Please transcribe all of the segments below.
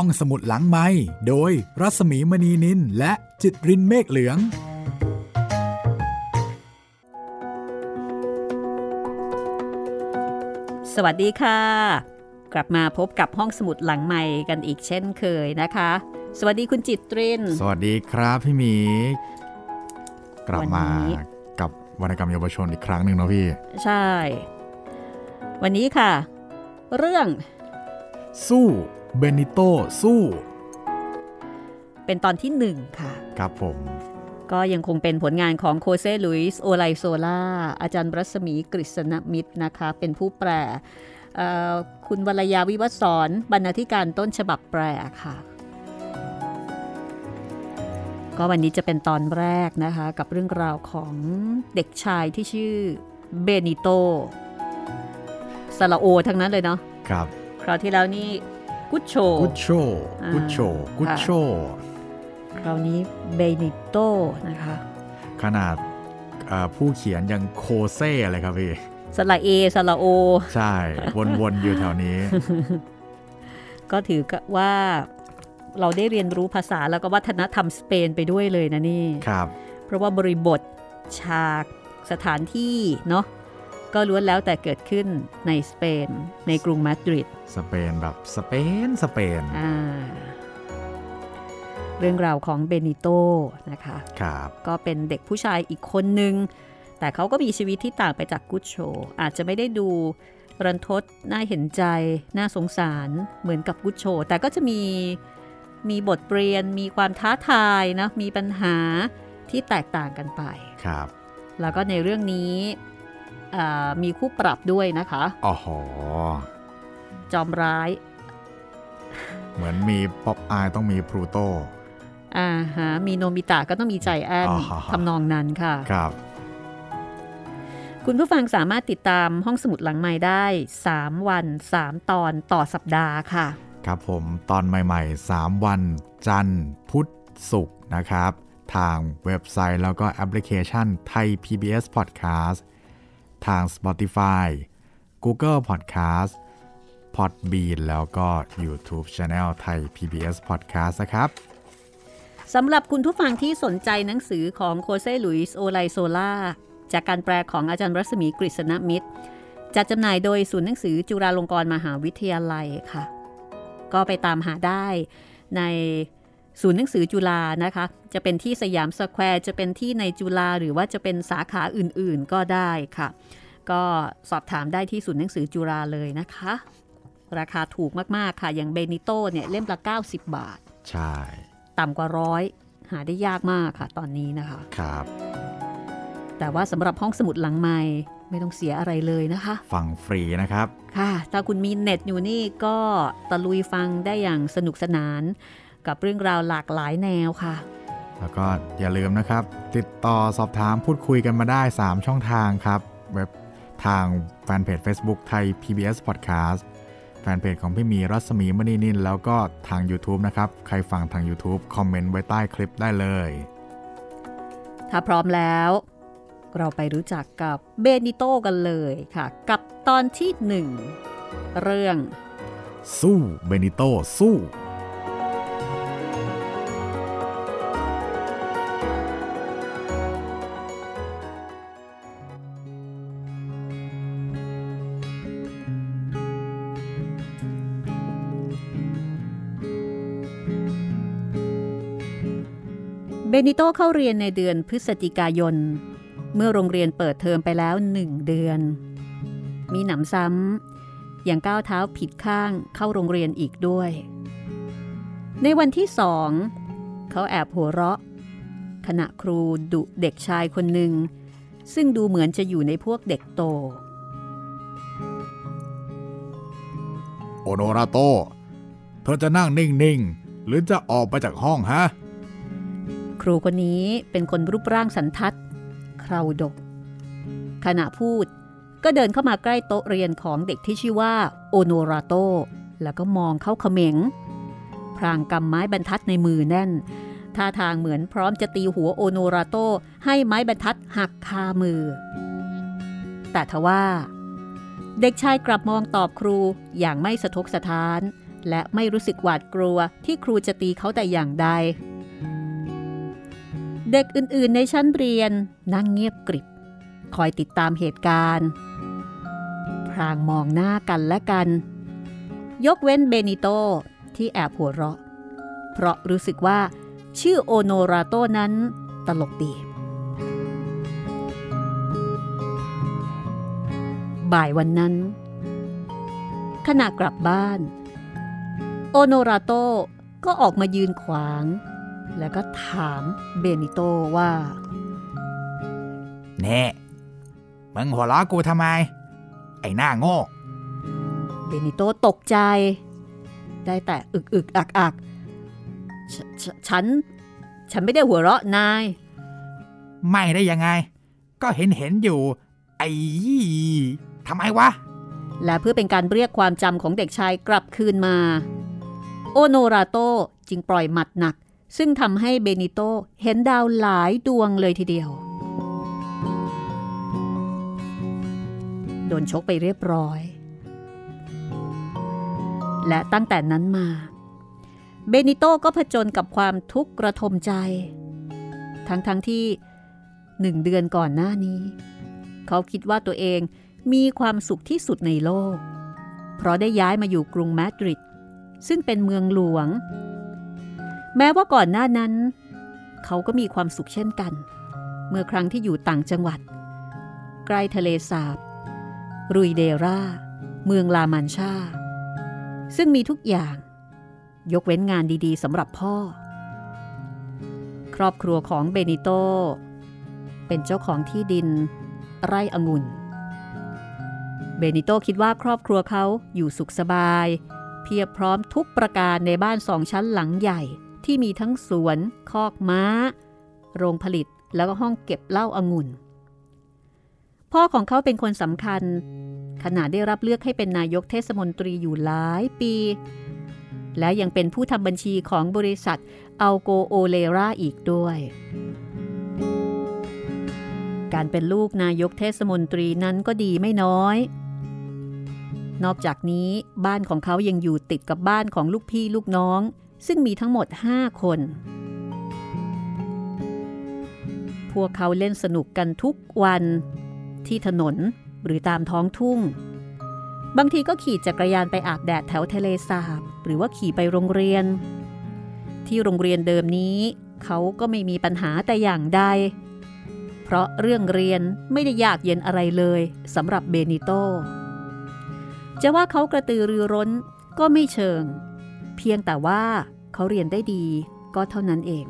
ห้องสมุดหลังไม้โดยรัสมีมณีนินและจิตรินเมฆเหลือง สวัสดีค่ะ กลับมาพบกับห้องสมุดหลังใหม่กันอีกเช่นเคยนะคะ สวัสดีคุณจิตริน สวัสดีครับพี่หมี กลับมาวันนี้กับวรรณกรรมเยาวชนอีกครั้งหนึ่งเนาะพี่ ใช่ วันนี้ค่ะ เรื่องสู้ เบนิโตสู้ เป็นตอนที่หนึ่งค่ะ ครับผม ก็ยังคงเป็นผลงานของโฆเซ่ ลุยส์โอไลโซล่า อาจารย์รัศมีกฤษณมิษนะคะ เป็นผู้แปลเอ่อคุณวรยาวิวัฒน์สอนบรรณาธิการต้นฉบับแปลค่ะ ก็วันนี้จะเป็นตอนแรกนะคะ กับเรื่องราวของเด็กชายที่ชื่อเบนิโตสละโอทั้งนั้นเลยเนาะครับ คราวที่แล้วนี่ กุชโชกุชโชอ่ากุชโชกุชโชคราวนี้เบนิโตนะคะขนาดเอ่อผู้เขียนยังโคเซ่เลยครับพี่สละเอสละโอ ใช่ วนๆ อยู่แถวนี้ ก็ถือว่าเราได้เรียนรู้ภาษาแล้วก็วัฒนธรรมสเปนไปด้วยเลยนะนี่ ครับ เพราะว่าบริบทฉากสถานที่เนาะ ก็ล้วนแล้วแต่เกิดขึ้นในสเปน ในกรุงมาดริด สเปนแบบสเปน สเปนอ่าเรื่องราวของเบนิโตนะคะครับก็เป็นเด็กผู้ชายอีกคนหนึ่งแต่เขาก็มีชีวิตที่ต่างไปจากกุชโช อาจจะไม่ได้ดูรันทดน่าเห็นใจ น่าสงสารเหมือนกับกุชโช แต่ก็จะมีมีบทเรียนมีความท้าทายนะมีปัญหาที่แตกต่างกันไปครับ แล้วก็ในเรื่องนี้อ่า มีคู่ปรับด้วยนะคะอ๋อหอจอมร้าย เหมือนมีป๊อปอายต้องมีพลูโตอ่าฮะมีโนบิตะก็ต้องมีใจแอนอ๋อทำนองนั้นค่ะครับคุณผู้ฟังสามารถติดตามห้องสมุดหลังใหม่ได้ 3 วัน 3 ตอนต่อสัปดาห์ค่ะ ครับผมตอนใหม่ๆ 3 วัน จันทร์พุธศุกร์นะครับ ทางเว็บไซต์แล้วก็แอปพลิเคชันไทย PBS Podcast ทาง Spotify Google Podcast Podbean แล้วก็ YouTube Channel ไทย PBS Podcast นะครับสำหรับคุณผู้ฟังที่สนใจหนังสือของโคเซลุยส์โอไลโซล่าจากการแปลของอาจารย์รัศมีกฤษณมิตร จัดจำหน่ายโดยศูนย์หนังสือจุฬาลงกรณ์มหาวิทยาลัยค่ะ ก็ไปตามหาได้ใน ศูนย์หนังสือจุฬานะคะ จะเป็นที่สยามสแควร์ จะเป็นที่ในจุฬาหรือว่าจะเป็นสาขาอื่นๆก็ได้ค่ะ ก็สอบถามได้ที่ศูนย์หนังสือจุฬาเลยนะคะ ราคาถูกมากๆค่ะ อย่างเบนิโตเนี่ยเล่มละ 90 บาท ใช่ ต่ำกว่าร้อยหาได้ยากมากค่ะตอนนี้นะคะครับ แต่ว่าสำหรับห้องสมุดหลังใหม่ไม่ต้องเสียอะไรเลยนะคะ ฟังฟรีนะครับ ค่ะ ถ้าคุณมีเน็ตอยู่นี่ก็ตะลุยฟังได้อย่างสนุกสนาน กับเรื่องราวหลากหลายแนวค่ะ แล้วก็อย่าลืมนะครับ ติดต่อสอบถามพูดคุยกันมาได้ 3 ช่องทางครับ เว็บทางแฟนเพจ Facebook ไทย PBS Podcast แฟนเพจของพี่หมีรัศมีมณีนิน แล้วก็ทาง YouTube นะครับ ใครฟังทาง YouTube คอมเมนต์ไว้ใต้คลิปได้เลย ถ้าพร้อมแล้ว เราไปรู้จักกับเบนิโตกันเลยค่ะ กับตอนที่หนึ่งเรื่อง สู้เบนิโตสู้ บนิโตเข้าเรียนในเดือนพฤศจิกายน เมื่อโรงเรียนเปิดเทอมไปแล้วหนึ่งเดือน มีหนำซ้ำยังก้าวเท้าผิดข้างเข้าโรงเรียนอีกด้วย ในวันที่สองเขาแอบหัวเราะ ขณะครูดุเด็กชายคนหนึ่ง ซึ่งดูเหมือนจะอยู่ในพวกเด็กโต โอโนราโต เธอจะนั่งนิ่ง ๆ หรือจะออกไปจากห้องฮะ รูคนนี้เป็นคนรูปร่างสันทัด คราวดก ขณะพูดก็เดินเข้ามาใกล้โต๊ะเรียนของเด็กที่ชื่อว่าโอโนราโต แล้วก็มองเข้าเขม็ง พรางกำไม้บรรทัดในมือแน่น ท่าทางเหมือนพร้อมจะตีหัวโอโนราโต ให้ไม้บรรทัดหักคามือ แต่ทว่า เด็กชายกลับมองตอบครูอย่างไม่สะทกสะท้าน และไม่รู้สึกหวาดกลัวที่ครูจะตีเขาแต่อย่างใด ด็กอื่น ๆ ในชั้นเรียนนั่งเงียบกริบ คอยติดตามเหตุการณ์ พรางมองหน้ากันและกัน ยกเว้นเบนิโตที่แอบหัวเราะ เพราะรู้สึกว่าชื่อโอโนราโตนั้นตลกดี บ่ายวันนั้น ขณะกลับบ้าน โอโนราโตก็ออกมายืนขวาง แล้วก็ถามเบนิโตว่า เน่มึงหัวล้อกูทำไม ไอ้หน้าโง่ เบนิโตตกใจ ได้แต่อึกอึกอักอักฉฉฉัน ฉันไม่ได้หัวเราะนาย ไม่ได้ยังไง ก็เห็นเห็นอยู่ ไอ้ยี่ทำไมวะ และเพื่อเป็นการเรียกความจำของเด็กชายกลับคืนมา โอโนราโตจึงปล่อยหมัดหนัก ซึ่งทำให้เบนิโตเห็นดาวหลายดวงเลยทีเดียว โดนชกไปเรียบร้อย และตั้งแต่นั้นมา เบนิโตก็ผจญกับความทุกข์กระทมใจ ทั้งๆทที่หนึ่งเดือนก่อนหน้านี้ เขาคิดว่าตัวเองมีความสุขที่สุดในโลก เพราะได้ย้ายมาอยู่กรุงมาดริดซึ่งเป็นเมืองหลวง แม้ว่าก่อนหน้านั้น เขาก็มีความสุขเช่นกัน เมื่อครั้งที่อยู่ต่างจังหวัด ใกล้ทะเลสาบ รุยเดราเมืองลามันชา ซึ่งมีทุกอย่าง ยกเว้นงานดีๆสำหรับพ่อ ครอบครัวของเบนิโต เป็นเจ้าของที่ดิน ไร่องุ่น เบนิโตคิดว่าครอบครัวเขาอยู่สุขสบาย เพียบพร้อมทุกประการในบ้านสองชั้นหลังใหญ่ ที่มีทั้งสวน คอกม้า โรงผลิตแล้วก็ห้องเก็บเหล้าองุ่น พ่อของเขาเป็นคนสำคัญ ขณะได้รับเลือกให้เป็นนายกเทศมนตรีอยู่หลายปี และยังเป็นผู้ทำบัญชีของบริษัทอัลโกโอเลราอีกด้วย การเป็นลูกนายกเทศมนตรีนั้นก็ดีไม่น้อยนอกจากนี้บ้านของเขายังอยู่ติดกับบ้านของลูกพี่ลูกน้อง ซึ่งมีทั้งหมด 5 คน พวกเขาเล่นสนุกกันทุกวันที่ถนนหรือตามท้องทุ่ง บางทีก็ขี่จักรยานไปอาบแดดแถวทะเลสาบ หรือว่าขี่ไปโรงเรียน ที่โรงเรียนเดิมนี้เขาก็ไม่มีปัญหาแต่อย่างใด เพราะเรื่องเรียนไม่ได้ยากเย็นอะไรเลยสำหรับเบนิโต จะว่าเขากระตือรือร้นก็ไม่เชิง เพียงแต่ว่า เขาเรียนได้ดีก็เท่านั้นเอง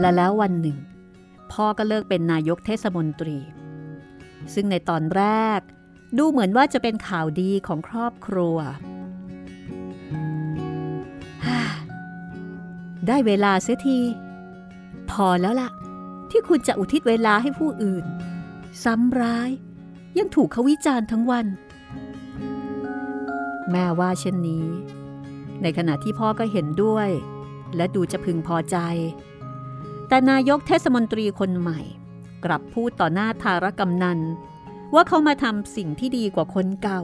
และแล้ววันหนึ่ง พ่อก็เลิกเป็นนายกเทศมนตรี ซึ่งในตอนแรกดูเหมือนว่าจะเป็นข่าวดีของครอบครัว ได้เวลาเสียที พอแล้วล่ะ ที่คุณจะอุทิศเวลาให้ผู้อื่น ซ้ำร้าย ยังถูกเขาวิจารณ์ทั้งวัน แม่ว่าเช่นนี้ ในขณะที่พ่อก็เห็นด้วย และดูจะพึงพอใจ แต่นายกเทศมนตรีคนใหม่ กลับพูดต่อหน้าทารกำนัน ว่าเขามาทำสิ่งที่ดีกว่าคนเก่า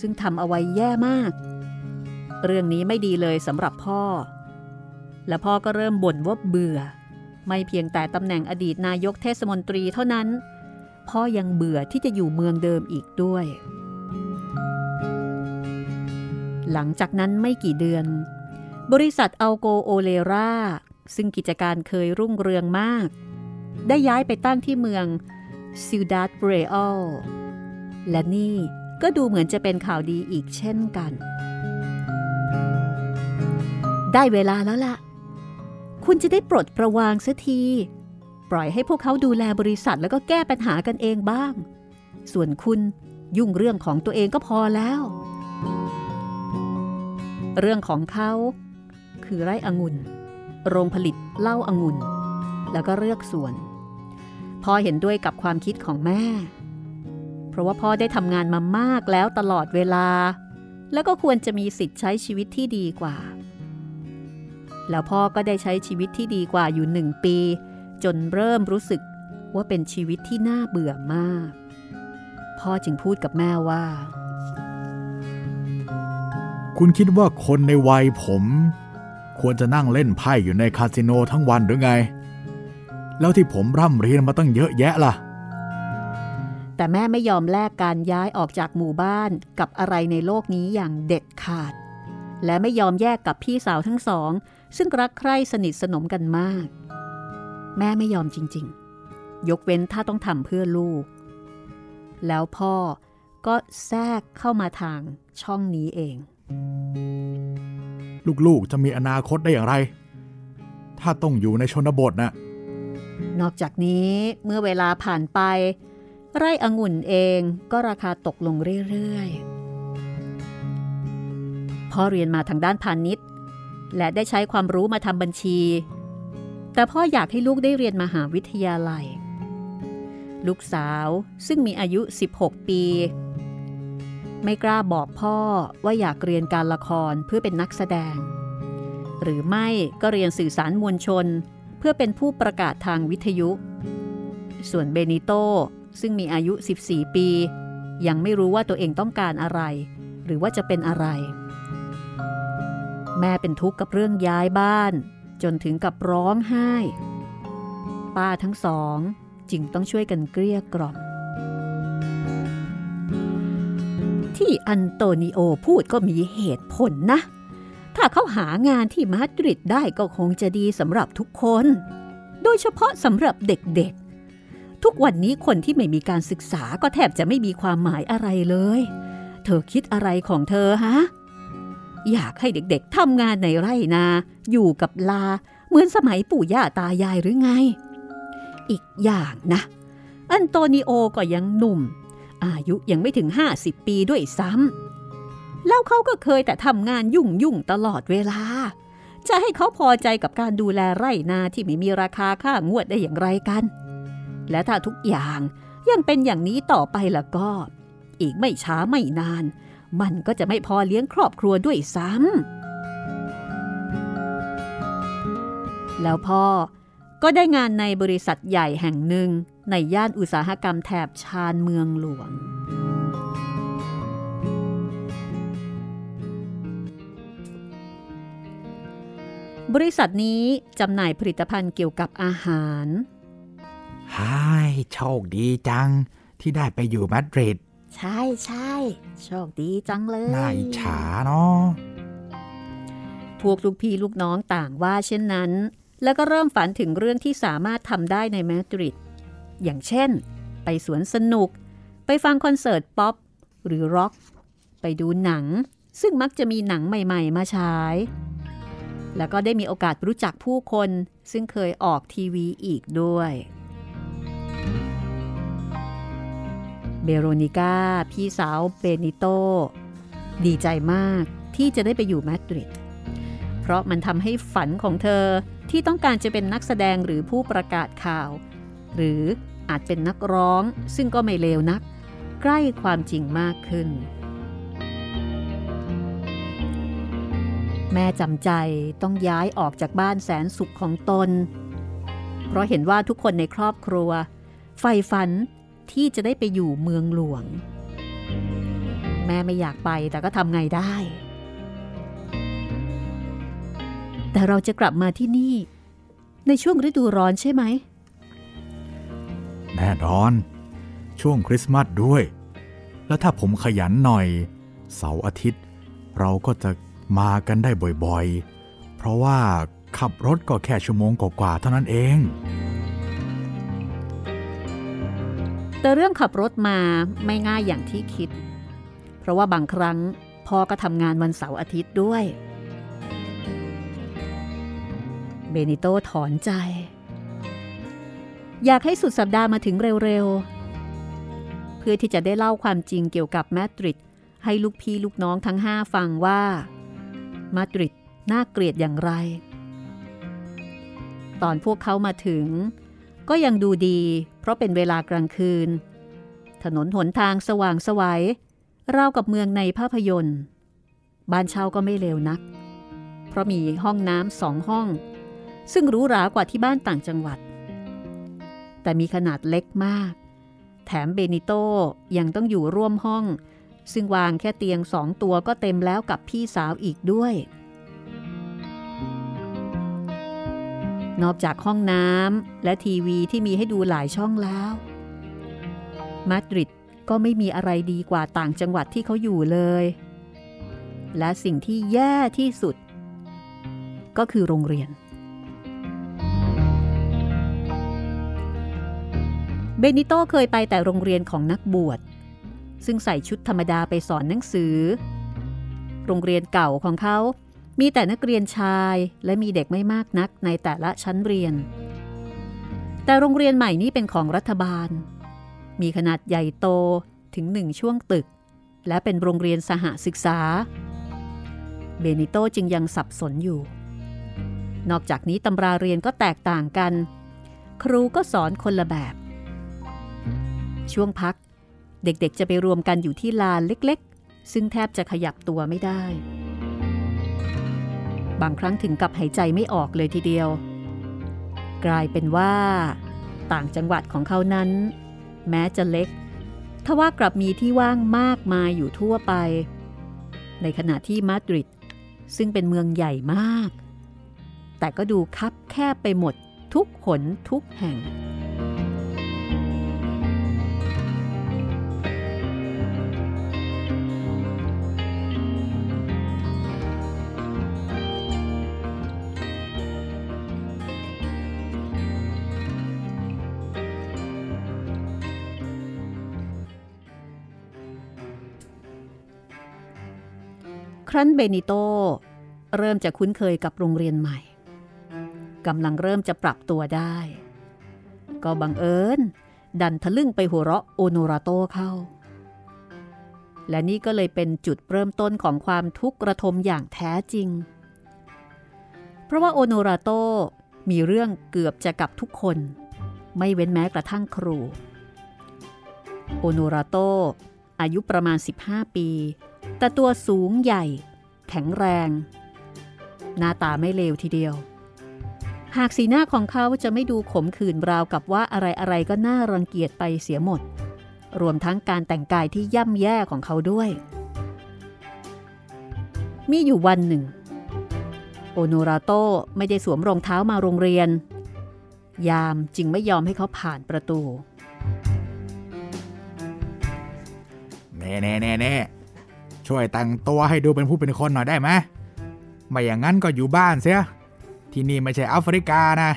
ซึ่งทำเอาไว้แย่มาก เรื่องนี้ไม่ดีเลยสำหรับพ่อ และพ่อก็เริ่มบ่นว่าเบื่อ ไม่เพียงแต่ตำแหน่งอดีตนายกเทศมนตรีเท่านั้น พ่อยังเบื่อที่จะอยู่เมืองเดิมอีกด้วย หลังจากนั้นไม่กี่เดือน บริษัทอัลโกโอเลราซึ่งกิจการเคยรุ่งเรืองมาก ได้ย้ายไปตั้งที่เมืองซิลดาดเรอลและนี่ก็ดูเหมือนจะเป็นข่าวดีอีกเช่นกัน ได้เวลาแล้วล่ะ คุณจะได้ปลดประวางเสียที ปล่อยให้พวกเขาดูแลบริษัทแล้วก็แก้ปัญหากันเองบ้าง ส่วนคุณยุ่งเรื่องของตัวเองก็พอแล้ว เรื่องของเขา คือไร่องุ่น โรงผลิตเหล้าอางุ่น แล้วก็เลือกสวน พ่อเห็นด้วยกับความคิดของแม่ เพราะว่าพ่อได้ทำงานมามากแล้วตลอดเวลา แล้วก็ควรจะมีสิทธิ์ใช้ชีวิตที่ดีกว่า แล้วพ่อก็ได้ใช้ชีวิตที่ดีกว่าอยู่หนึ่งปี จนเริ่มรู้สึกว่าเป็นชีวิตที่น่าเบื่อมาก พ่อจึงพูดกับแม่ว่า คุณคิดว่าคนในวัยผม ควรจะนั่งเล่นไพ่อยู่ในคาสิโนทั้งวันหรือไง แล้วที่ผมร่ำเรียนมาตั้งเยอะแยะล่ะ แต่แม่ไม่ยอมแลกการย้ายออกจากหมู่บ้านกับอะไรในโลกนี้อย่างเด็ดขาด และไม่ยอมแยกกับพี่สาวทั้งสอง ซึ่งรักใคร่สนิทสนมกันมาก แม่ไม่ยอมจริง ๆ ยกเว้นถ้าต้องทำเพื่อลูก แล้วพ่อก็แทรกเข้ามาทางช่องนี้เอง ลูกๆจะมีอนาคตได้อย่างไร ถ้าต้องอยู่ในชนบทนะ่ะนอกจากนี้เมื่อเวลาผ่านไป ไร่องุ่นเองก็ราคาตกลงเรื่อยๆพ่อเรียนมาทางด้านพาณิชย์และได้ใช้ความรู้มาทำบัญชี แต่พ่ออยากให้ลูกได้เรียนมหาวิทยาลัย ลูกสาวซึ่งมีอายุ 16 ปี ไม่กล้าบอกพ่อว่าอยากเรียนการละครเพื่อเป็นนักแสดง หรือไม่ก็เรียนสื่อสารมวลชน เพื่อเป็นผู้ประกาศทางวิทยุ ส่วนเบนิโตซึ่งมีอายุ 14 ปี ยังไม่รู้ว่าตัวเองต้องการอะไร หรือว่าจะเป็นอะไร แม่เป็นทุกข์กับเรื่องย้ายบ้าน จนถึงกับร้องไห้ ป้าทั้งสองจึงต้องช่วยกันเกลี้ยกล่อม ที่อันโตนิโอพูดก็มีเหตุผลนะ ถ้าเขาหางานที่มาดริดได้ก็คงจะดีสำหรับทุกคน โดยเฉพาะสำหรับเด็กๆ ทุกวันนี้คนที่ไม่มีการศึกษาก็แทบจะไม่มีความหมายอะไรเลย เธอคิดอะไรของเธอฮะ อยากให้เด็กๆทำงานในไร่นา อยู่กับลา เหมือนสมัยปู่ย่าตายายหรือไง อีกอย่างนะ อันโตนิโอก็ยังหนุ่ม อายุยังไม่ถึง 50 ปีด้วยซ้ำแล้วเขาก็เคยแต่ทำงานยุ่งยุ่งตลอดเวลา จะให้เขาพอใจกับการดูแลไร่นาที่ไม่มีราคาค่างวดได้อย่างไรกัน และถ้าทุกอย่างยังเป็นอย่างนี้ต่อไปล่ะก็ อีกไม่ช้าไม่นาน มันก็จะไม่พอเลี้ยงครอบครัวด้วยซ้ำแล้วพ่อก็ได้งานในบริษัทใหญ่แห่งหนึ่ง ในย่านอุตสาหกรรมแถบชานเมืองหลวง บริษัทนี้จำหน่ายผลิตภัณฑ์เกี่ยวกับอาหารฮายโชคดีจัง ที่ได้ไปอยู่มาดริด ใช่ใช่โชคดีจังเลยน่าอิจฉาเนาะพวกลูกพี่ลูกน้องต่างว่าเช่นนั้น แล้วก็เริ่มฝันถึงเรื่องที่สามารถทำได้ในมาดริด อย่างเช่น ไปสวนสนุก ไปฟังคอนเสิร์ตป๊อปหรือร็อก ไปดูหนัง ซึ่งมักจะมีหนังใหม่ ๆ มาฉาย แล้วก็ได้มีโอกาสรู้จักผู้คน ซึ่งเคยออกทีวีอีกด้วยเบโรนิก้าพี่สาวเบนิโต ดีใจมากที่จะได้ไปอยู่มาดริด เพราะมันทำให้ฝันของเธอที่ต้องการจะเป็นนักแสดงหรือผู้ประกาศข่าว หรือ อาจเป็นนักร้องซึ่งก็ไม่เลวนัก ใกล้ความจริงมากขึ้น แม่จำใจต้องย้ายออกจากบ้านแสนสุขของตน เพราะเห็นว่าทุกคนในครอบครัวใฝ่ฝันที่จะได้ไปอยู่เมืองหลวง แม่ไม่อยากไปแต่ก็ทำไงได้ แต่เราจะกลับมาที่นี่ ในช่วงฤดูร้อนใช่ไหม แน่นอน ช่วงคริสต์มาสด้วย แล้วถ้าผมขยันหน่อย เสาร์อาทิตย์ เราก็จะมากันได้บ่อยๆ เพราะว่าขับรถก็แค่ชั่วโมงกว่าๆเท่านั้นเอง แต่เรื่องขับรถมาไม่ง่ายอย่างที่คิด เพราะว่าบางครั้งพ่อก็ทำงานวันเสาร์อาทิตย์ด้วย เบนิโตถอนใจ อยากให้สุดสัปดาห์มาถึงเร็วๆ เพื่อที่จะได้เล่าความจริงเกี่ยวกับมาดริดให้ลูกพี่ลูกน้องทั้งห้าฟังว่า มาดริดน่าเกลียดอย่างไร ตอนพวกเขามาถึง ก็ยังดูดี เพราะเป็นเวลากลางคืน ถนนหนทางสว่างสวยัยราวกับเมืองในภาพยนตร์ บ้านเช่าก็ไม่เลวนัก เพราะมีห้องน้ำสองห้อง ซึ่งหรูหรากว่าที่บ้านต่างจังหวัด แต่มีขนาดเล็กมาก แถมเบนิโตยังต้องอยู่ร่วมห้อง ซึ่งวางแค่เตียงสองตัวก็เต็มแล้วกับพี่สาวอีกด้วย นอกจากห้องน้ำและทีวีที่มีให้ดูหลายช่องแล้ว มาดริดก็ไม่มีอะไรดีกว่าต่างจังหวัดที่เขาอยู่เลย และสิ่งที่แย่ที่สุด ก็คือโรงเรียน บนิโตเคยไปแต่โรงเรียนของนักบวช ซึ่งใส่ชุดธรรมดาไปสอนหนังสือ โรงเรียนเก่าของเขา มีแต่นักเรียนชายและมีเด็กไม่มากนักในแต่ละชั้นเรียน แต่โรงเรียนใหม่นี้เป็นของรัฐบาล มีขนาดใหญ่โตถึงหนึ่งช่วงตึก และเป็นโรงเรียนสหศึกษา เบนิโตจึงยังสับสนอยู่ นอกจากนี้ตำราเรียนก็แตกต่างกัน ครูก็สอนคนละแบบ ช่วงพัก เด็กๆจะไปรวมกันอยู่ที่ลานเล็กๆ ซึ่งแทบจะขยับตัวไม่ได้ บางครั้งถึงกับหายใจไม่ออกเลยทีเดียว กลายเป็นว่า ต่างจังหวัดของเขานั้น แม้จะเล็กทว่ากลับมีที่ว่างมากมายอยู่ทั่วไป ในขณะที่มาดริดซึ่งเป็นเมืองใหญ่มาก แต่ก็ดูคับแคบไปหมดทุกหนทุกแห่ง รั้นเบนิโตเริ่มจะคุ้นเคยกับโรงเรียนใหม่กำลังเริ่มจะปรับตัวได้ ก็บังเอิญ ดันทะลึ่งไปหัวเราะโอโนราโตเข้า และนี่ก็เลยเป็นจุดเริ่มต้นของความทุกข์ระทมอย่างแท้จริง เพราะว่าโอโนราโตมีเรื่องเกือบจะกับทุกคน ไม่เว้นแม้กระทั่งครู โอโนราโตอายุประมาณ 15 ปี แต่ตัวสูงใหญ่ แข็งแรง หน้าตาไม่เลวทีเดียว หากสีหน้าของเขาจะไม่ดูขมขื่นราวกับว่าอะไรๆก็น่ารังเกียจไปเสียหมด รวมทั้งการแต่งกายที่ย่ำแย่ของเขาด้วย มีอยู่วันหนึ่ง โอโนราโตไม่ได้สวมรองเท้ามาโรงเรียน ยามจึงไม่ยอมให้เขาผ่านประตูแน่แน่แน่แน่ ช่วยแต่งตัวให้ดูเป็นผู้เป็นคนหน่อยได้ไหมไม่อย่างนั้นก็อยู่บ้านเสีย ที่นี่ไม่ใช่แอฟริกานะ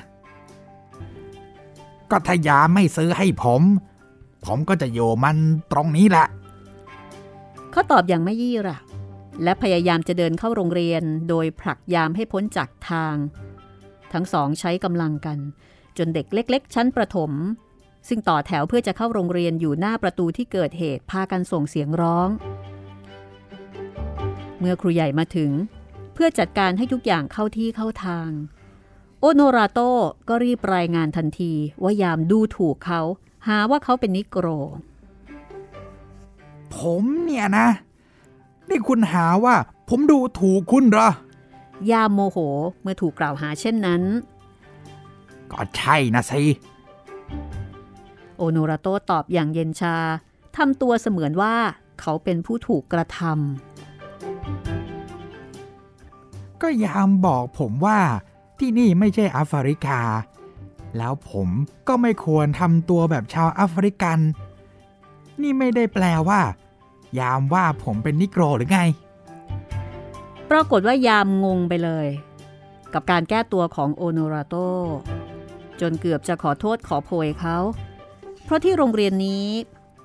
ก็ถ้ายาไม่ซื้อให้ผม ผมก็จะโยมันตรงนี้แหละ เขาตอบอย่างไม่ยี่ระและพยายามจะเดินเข้าโรงเรียนโดยผลักยามให้พ้นจากทาง ทั้งสองใช้กำลังกัน จนเด็กเล็ก ๆ ชั้นประถม ซึ่งต่อแถวเพื่อจะเข้าโรงเรียนอยู่หน้าประตูที่เกิดเหตุพากันส่งเสียงร้อง เมื่อครูใหญ่มาถึง เพื่อจัดการให้ทุกอย่างเข้าที่เข้าทาง โอโนราโตก็รีบรายงานทันทีว่ายามดูถูกเขา หาว่าเขาเป็นนิโกร ผมเนี่ยนะ นี่คุณหาว่า ผมดูถูกคุณเหรอยามโมโหเมื่อถูกกล่าวหาเช่นนั้น ก็ใช่นะสิ โอโนราโตตอบอย่างเย็นชาทำตัวเสมือนว่าเขาเป็นผู้ถูกกระท ก็ยามบอกผมว่าที่นี่ไม่ใช่แอฟริกา แล้วผมก็ไม่ควรทำตัวแบบชาวแอฟริกัน นี่ไม่ได้แปลว่า ยามว่าผมเป็นนิโกรหรือไง ปรากฏว่ายามงงไปเลย กับการแก้ตัวของโอโนราโต จนเกือบจะขอโทษขอโพยเขา เพราะที่โรงเรียนนี้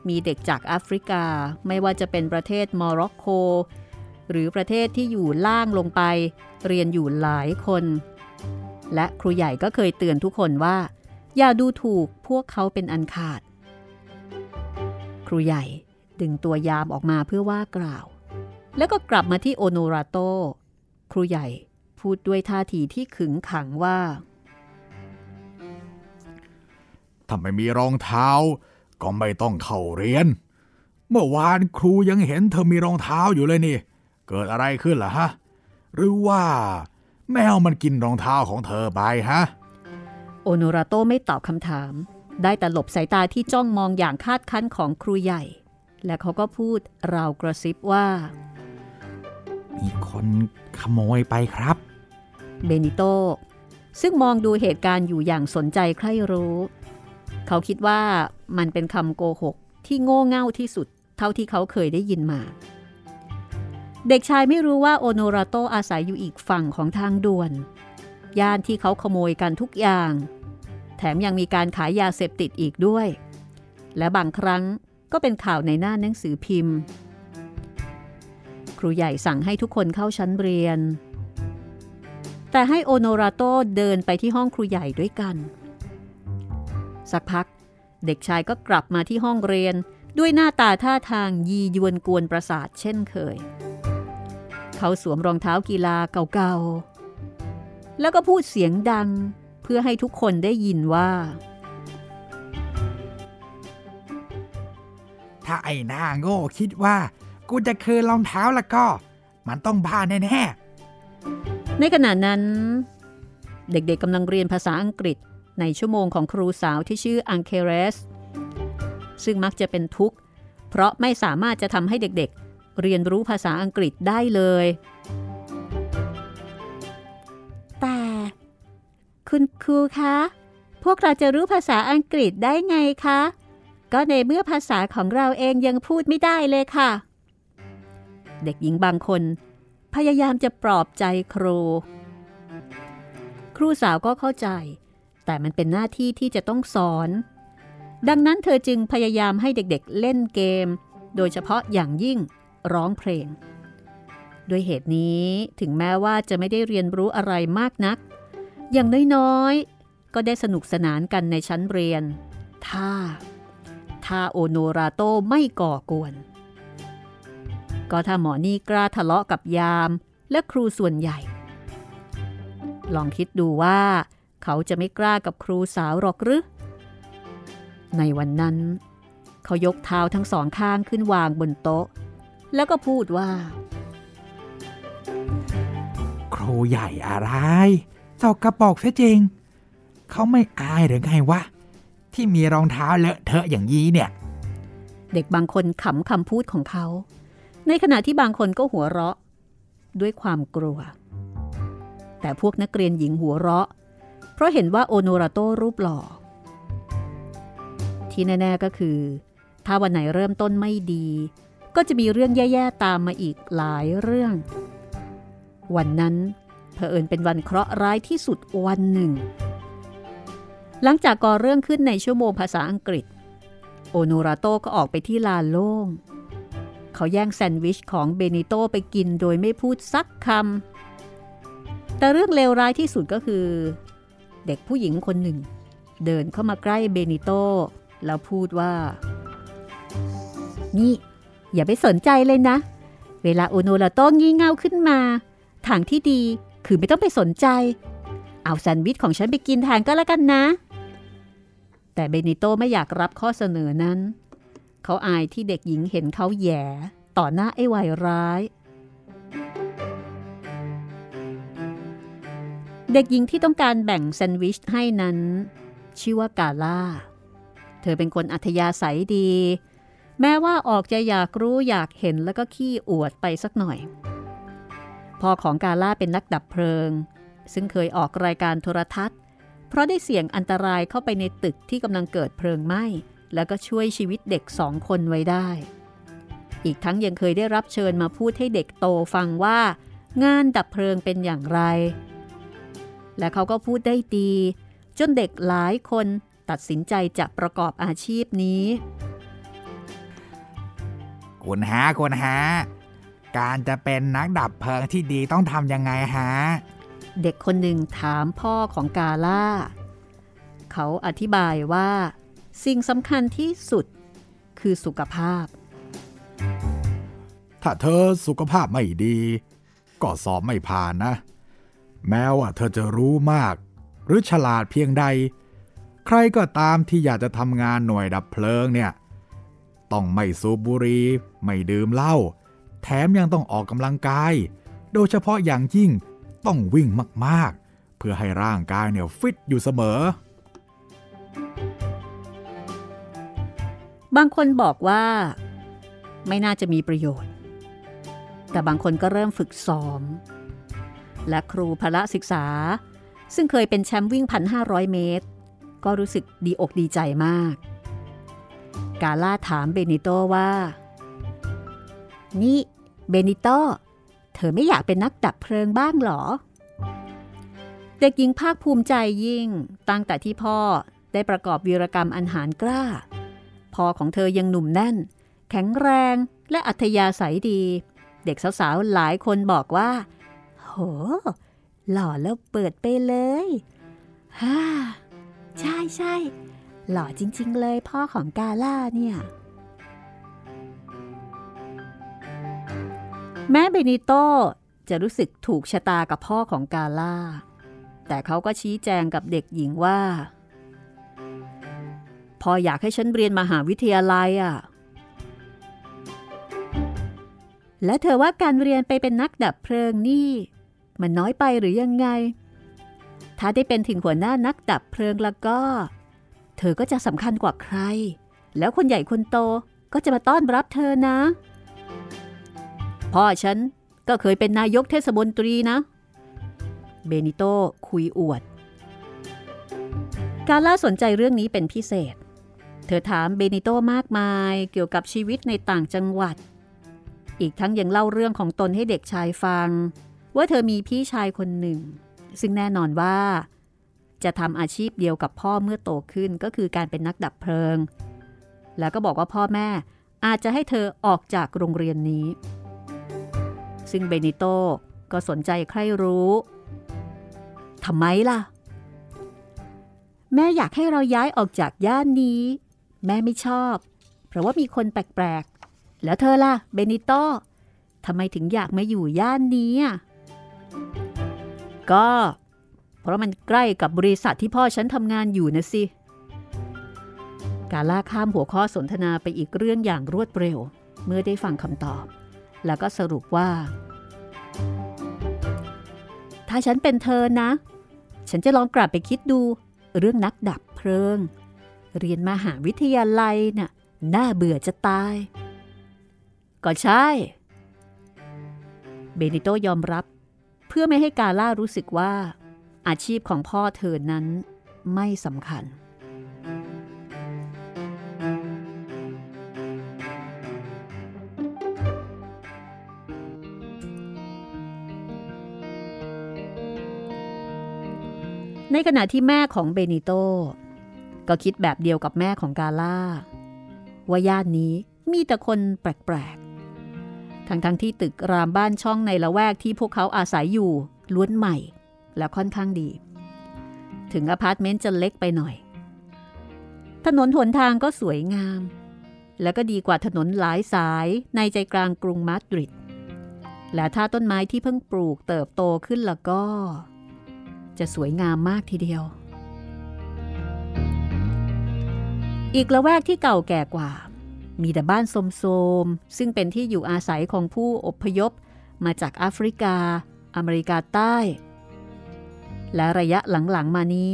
มีเด็กจากแอฟริกาไม่ว่าจะเป็นประเทศโมร็อกโก หรือประเทศที่อยู่ล่างลงไป เรียนอยู่หลายคน และครูใหญ่ก็เคยเตือนทุกคนว่า อย่าดูถูกพวกเขาเป็นอันขาด ครูใหญ่ดึงตัวยามออกมาเพื่อว่ากล่าว แล้วก็กลับมาที่โอโนราโต ครูใหญ่พูดด้วยท่าทีที่ขึงขังว่าถ้าไม่มีรองเท้า ก็ไม่ต้องเข้าเรียน เมื่อวานครูยังเห็นเธอมีรองเท้าอยู่เลยนี่ เกิดอะไรขึ้นล่ะฮะ หรือว่า แมวมันกินรองเท้าของเธอไปฮะ โอโนราโตไม่ตอบคำถาม ได้แต่หลบสายตาที่จ้องมองอย่างคาดคั้นของครูใหญ่ และเขาก็พูดราวกระซิบว่า มีคนขโมยไปครับ เบนิโตซึ่งมองดูเหตุการณ์อยู่อย่างสนใจใคร่รู้ เขาคิดว่ามันเป็นคำโกหกที่โง่เง่าที่สุด เท่าที่เขาเคยได้ยินมา เด็กชายไม่รู้ว่าโอโนราโตอาศัยอยู่อีกฝั่งของทางด่วน ย่านที่เขาขโมยกันทุกอย่าง แถมยังมีการขายยาเสพติดอีกด้วย และบางครั้งก็เป็นข่าวในหน้าหนังสือพิมพ์ ครูใหญ่สั่งให้ทุกคนเข้าชั้นเรียน แต่ให้โอโนราโตเดินไปที่ห้องครูใหญ่ด้วยกัน สักพัก เด็กชายก็กลับมาที่ห้องเรียนด้วยหน้าตาท่าทางยียวนกวนประสาทเช่นเคย เขาสวมรองเท้ากีฬาเก่าๆ แล้วก็พูดเสียงดังเพื่อให้ทุกคนได้ยินว่า ถ้าไอ้หน้าโง่คิดว่า กูจะคืนรองเท้าแล้วก็ มันต้องบ้าแน่ในขณะนั้น เด็กๆกำลังเรียนภาษาอังกฤษในชั่วโมงของครูสาวที่ชื่ออังเคเรส ซึ่งมักจะเป็นทุกข์ เพราะไม่สามารถจะทำให้เด็กๆ เรียนรู้ภาษาอังกฤษได้เลย แต่คุณครูคะ พวกเราจะรู้ภาษาอังกฤษได้ไงคะ ก็ในเมื่อภาษาของเราเองยังพูดไม่ได้เลยค่ะ เด็กหญิงบางคน พยายามจะปลอบใจครู ครูสาวก็เข้าใจ แต่มันเป็นหน้าที่ที่จะต้องสอน ดังนั้นเธอจึงพยายามให้เด็กๆเล่นเกม โดยเฉพาะอย่างยิ่ง ร้องเพลง ด้วยเหตุนี้ถึงแม้ว่าจะไม่ได้เรียนรู้อะไรมากนัก อย่างน้อยๆ ก็ได้สนุกสนานกันในชั้นเรียน ถ้า ถ้าโอโนราโตไม่ก่อกวน ก็ถ้าหมอนี่กล้าทะเลาะกับยามและครูส่วนใหญ่ ลองคิดดูว่า เขาจะไม่กล้ากับครูสาวหรอกหรือในวันนั้น เขายกเท้าทั้งสองข้างขึ้นวางบนโต๊ะ แล้วก็พูดว่าๆครูใหญ่อะไรเจ้ากระปอกเสียจริง เขาไม่อายหรือไงวะ ที่มีรองเท้าเลอะเทอะอย่างนี้เนี่ย เด็กบางคนขำคำพูดของเขา ในขณะที่บางคนก็หัวเราะ ด้วยความกลัว แต่พวกนักเรียนหญิงหัวเราะ เพราะเห็นว่าโอโนราโตรูปหล่อที่แน่ ๆ ก็คือ ถ้าวันไหนเริ่มต้นไม่ดี ก็จะมีเรื่องแย่ๆตามมาอีกหลายเรื่อง วันนั้นเผอิญเป็นวันเคราะห์ร้ายที่สุดวันหนึ่ง หลังจากก่อเรื่องขึ้นในชั่วโมงภาษาอังกฤษ โอโนราโตก็ออกไปที่ลานโล่ง เขาแย่งแซนด์วิชของเบนิโตไปกินโดยไม่พูดสักคำ แต่เรื่องเลวร้ายที่สุดก็คือ เด็กผู้หญิงคนหนึ่ง เดินเข้ามาใกล้เบนิโตแล้วพูดว่า นี่ อย่าไปสนใจเลยนะ เวลาโอโนราโตงี่เง่าขึ้นมา ทางที่ดีคือไม่ต้องไปสนใจ เอาแซนด์วิชของฉันไปกินแทนก็แล้วกันนะ แต่เบนิโตไม่อยากรับข้อเสนอนั้น เขาอายที่เด็กหญิงเห็นเขาแย่ต่อหน้าไอ้วัยร้าย เด็กหญิงที่ต้องการแบ่งแซนด์วิชให้นั้น ชื่อว่ากาล่า เธอเป็นคนอัธยาศัยดี แม้ว่าออกจะอยากรู้อยากเห็นแล้วก็ขี้อวดไปสักหน่อย พ่อของกาล่าเป็นนักดับเพลิง ซึ่งเคยออกรายการโทรทัศน์ เพราะได้เสี่ยงอันตรายเข้าไปในตึกที่กำลังเกิดเพลิงไหม้ แล้วก็ช่วยชีวิตเด็กสองคนไว้ได้ อีกทั้งยังเคยได้รับเชิญมาพูดให้เด็กโตฟังว่า งานดับเพลิงเป็นอย่างไร และเขาก็พูดได้ดี จนเด็กหลายคนตัดสินใจจะประกอบอาชีพนี้ คุณฮะคุณฮะการจะเป็นนักดับเพลิงที่ดีต้องทำยังไงฮะ เด็กคนหนึ่งถามพ่อของกาล่า เขาอธิบายว่า สิ่งสำคัญที่สุดคือสุขภาพ ถ้าเธอสุขภาพไม่ดี ก็สอบไม่ผ่านนะ แม้ว่าเธอจะรู้มาก หรือฉลาดเพียงใด ใครก็ตามที่อยากจะทำงานหน่วยดับเพลิงเนี่ย ต้องไม่สูบบุหรี่ไม่ดื่มเหล้าแถมยังต้องออกกำลังกาย โดยเฉพาะอย่างยิ่งต้องวิ่งมากๆ เพื่อให้ร่างกายเนี่ยฟิตอยู่เสมอ บางคนบอกว่า ไม่น่าจะมีประโยชน์ แต่บางคนก็เริ่มฝึกซ้อม และครูพละศึกษา ซึ่งเคยเป็นแชมป์วิ่งพันห้าร้อยเมตร ก็รู้สึกดีอกดีใจมาก กาล่าถามเบนิโตว่า นี่เบนิโตเธอไม่อยากเป็นนักดับเพลิงบ้างหรอ เด็กหญิงภาคภูมิใจยิ่ง ตั้งแต่ที่พ่อได้ประกอบวีรกรรมอันหารกล้า พ่อของเธอยังหนุ่มแน่น แข็งแรงและอัธยาศัยดี เด็กสาวๆหลายคนบอกว่า โห หล่อแล้วเปิดไปเลย ฮ่า ใช่ใช่ หล่อจริง ๆ เลยพ่อของกาล่าเนี่ย แม้เบนิโตจะรู้สึกถูกชะตากับพ่อของกาล่า แต่เขาก็ชี้แจงกับเด็กหญิงว่าพ่ออยากให้ฉันเรียนมหาวิทยาลัยอะ และเธอว่าการเรียนไปเป็นนักดับเพลิงนี่ มันน้อยไปหรือยังไง ถ้าได้เป็นถึงหัวหน้านักดับเพลิงแล้วก็ เธอก็จะสำคัญกว่าใคร แล้วคนใหญ่คนโตก็จะมาต้อนรับเธอนะ พ่อฉันก็เคยเป็นนายกเทศมนตรีนะ เบนิโตคุยอวด กาล่าสนใจเรื่องนี้เป็นพิเศษ เธอถามเบนิโตมากมายเกี่ยวกับชีวิตในต่างจังหวัด อีกทั้งยังเล่าเรื่องของตนให้เด็กชายฟัง ว่าเธอมีพี่ชายคนหนึ่ง ซึ่งแน่นอนว่า จะทำอาชีพเดียวกับพ่อเมื่อโตขึ้นก็คือการเป็นนักดับเพลิง แล้วก็บอกว่าพ่อแม่อาจจะให้เธอออกจากโรงเรียนนี้ ซึ่งเบนิโตก็สนใจใคร่รู้ทำไมล่ะ แม่อยากให้เราย้ายออกจากย่านนี้ แม่ไม่ชอบ เพราะว่ามีคนแปลกๆ แล้วเธอล่ะ เบนิโตทำไมถึงอยากมาอยู่ย่านนี้อะก็ เพราะมันใกล้กับบริษัทที่พ่อฉันทำงานอยู่นะสิ กาล่าข้ามหัวข้อสนทนาไปอีกเรื่องอย่างรวดเร็ว เมื่อได้ฟังคำตอบ แล้วก็สรุปว่า ถ้าฉันเป็นเธอนะ ฉันจะลองกลับไปคิดดูเรื่องนักดับเพลิง เรียนมหาวิทยาลัยน่ะน่าเบื่อจะตาย ก็ใช่ เบนิโตยอมรับ เพื่อไม่ให้กาล่ารู้สึกว่า อาชีพของพ่อเธอนั้นไม่สำคัญ ในขณะที่แม่ของเบนิโตก็คิดแบบเดียวกับแม่ของกาล่า ว่าย่านนี้มีแต่คนแปลกๆ ทั้งๆทที่ตึกรามบ้านช่องในละแวกที่พวกเขาอาศัยอยู่ล้วนใหม่ และค่อนข้างดี ถึงอพาร์ตเมนต์จะเล็กไปหน่อย ถนนหนทางก็สวยงาม แล้วก็ดีกว่าถนนหลายสายในใจกลางกรุงมาดริด และถ้าต้นไม้ที่เพิ่งปลูกเติบโตขึ้นแล้วก็ จะสวยงามมากทีเดียว อีกละแวกที่เก่าแก่กว่า มีแต่บ้านโสมๆ ซึ่งเป็นที่อยู่อาศัยของผู้อพยพมาจากแอฟริกา อเมริกาใต้ และระยะหลังๆมานี้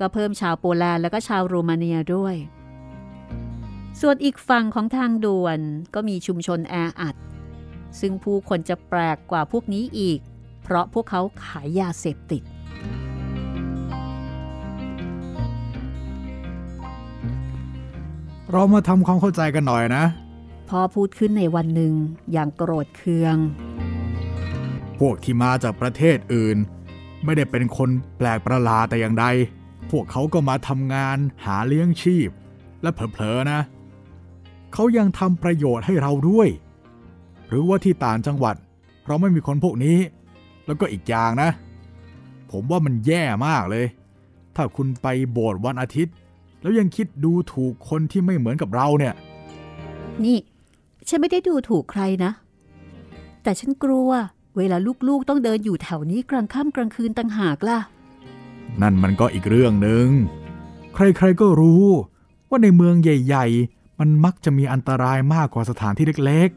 ก็เพิ่มชาวโปแลนด์และก็ชาวโรมาเนียด้วย ส่วนอีกฝั่งของทางด่วนก็มีชุมชนแออัด ซึ่งผู้คนจะแปลกกว่าพวกนี้อีก เพราะพวกเขาขายยาเสพติดเรามาทำความเข้าใจกันหน่อยนะ พอพูดขึ้นในวันหนึ่งอย่างโกรธเคือง พวกที่มาจากประเทศอื่น ไม่ได้เป็นคนแปลกประหลาดแต่อย่างใด พวกเขาก็มาทำงานหาเลี้ยงชีพ และเผลอๆนะ เขายังทำประโยชน์ให้เราด้วย หรือว่าที่ต่างจังหวัด เราไม่มีคนพวกนี้ แล้วก็อีกอย่างนะ ผมว่ามันแย่มากเลย ถ้าคุณไปโบสถ์วันอาทิตย์ แล้วยังคิดดูถูกคนที่ไม่เหมือนกับเราเนี่ย นี่ ฉันไม่ได้ดูถูกใครนะ แต่ฉันกลัว เวลาลูกๆต้องเดินอยู่แถวนี้กลางค่ำกลางคืนต่างหากล่ะ นั่นมันก็อีกเรื่องหนึ่ง ใครๆก็รู้ ว่าในเมืองใหญ่ ๆ มันมักจะมีอันตรายมากกว่าสถานที่เล็ก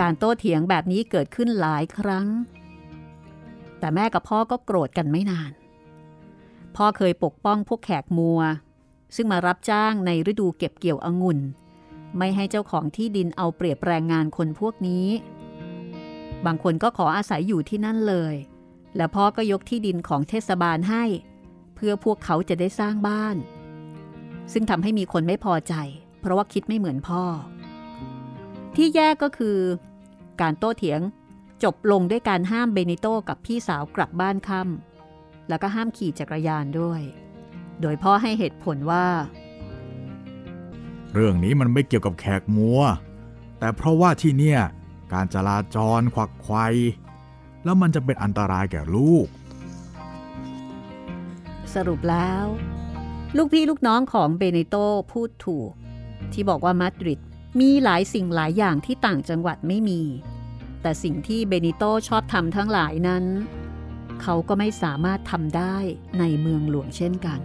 การโต้เถียงแบบนี้เกิดขึ้นหลายครั้ง แต่แม่กับพ่อก็โกรธกันไม่นาน พ่อเคยปกป้องพวกแขกมัว ซึ่งมารับจ้างในฤดูเก็บเกี่ยวองุ่น ไม่ให้เจ้าของที่ดินเอาเปรียบแรงงานคนพวกนี้ บางคนก็ขออาศัยอยู่ที่นั่นเลย แล้วพ่อก็ยกที่ดินของเทศบาลให้ เพื่อพวกเขาจะได้สร้างบ้าน ซึ่งทำให้มีคนไม่พอใจ เพราะว่าคิดไม่เหมือนพ่อ ที่แย่ก็คือ การโต้เถียงจบลงด้วยการห้ามเบนิโตกับพี่สาวกลับบ้านค่ำแล้วก็ห้ามขี่จักรยานด้วย โดยพ่อให้เหตุผลว่า เรื่องนี้มันไม่เกี่ยวกับแขกมัว แต่เพราะว่าที่เนี่ยการจราจรขวักไขวแล้วมันจะเป็นอันตรายแก่ลูก สรุปแล้ว ลูกพี่ลูกน้องของเบเนโตพูดถูก ที่บอกว่ามาดริดมีหลายสิ่งหลายอย่างที่ต่างจังหวัดไม่มี แต่สิ่งที่เบนิโตชอบทำทั้งหลายนั้น เขาก็ไม่สามารถทำได้ในเมืองหลวงเช่นกัน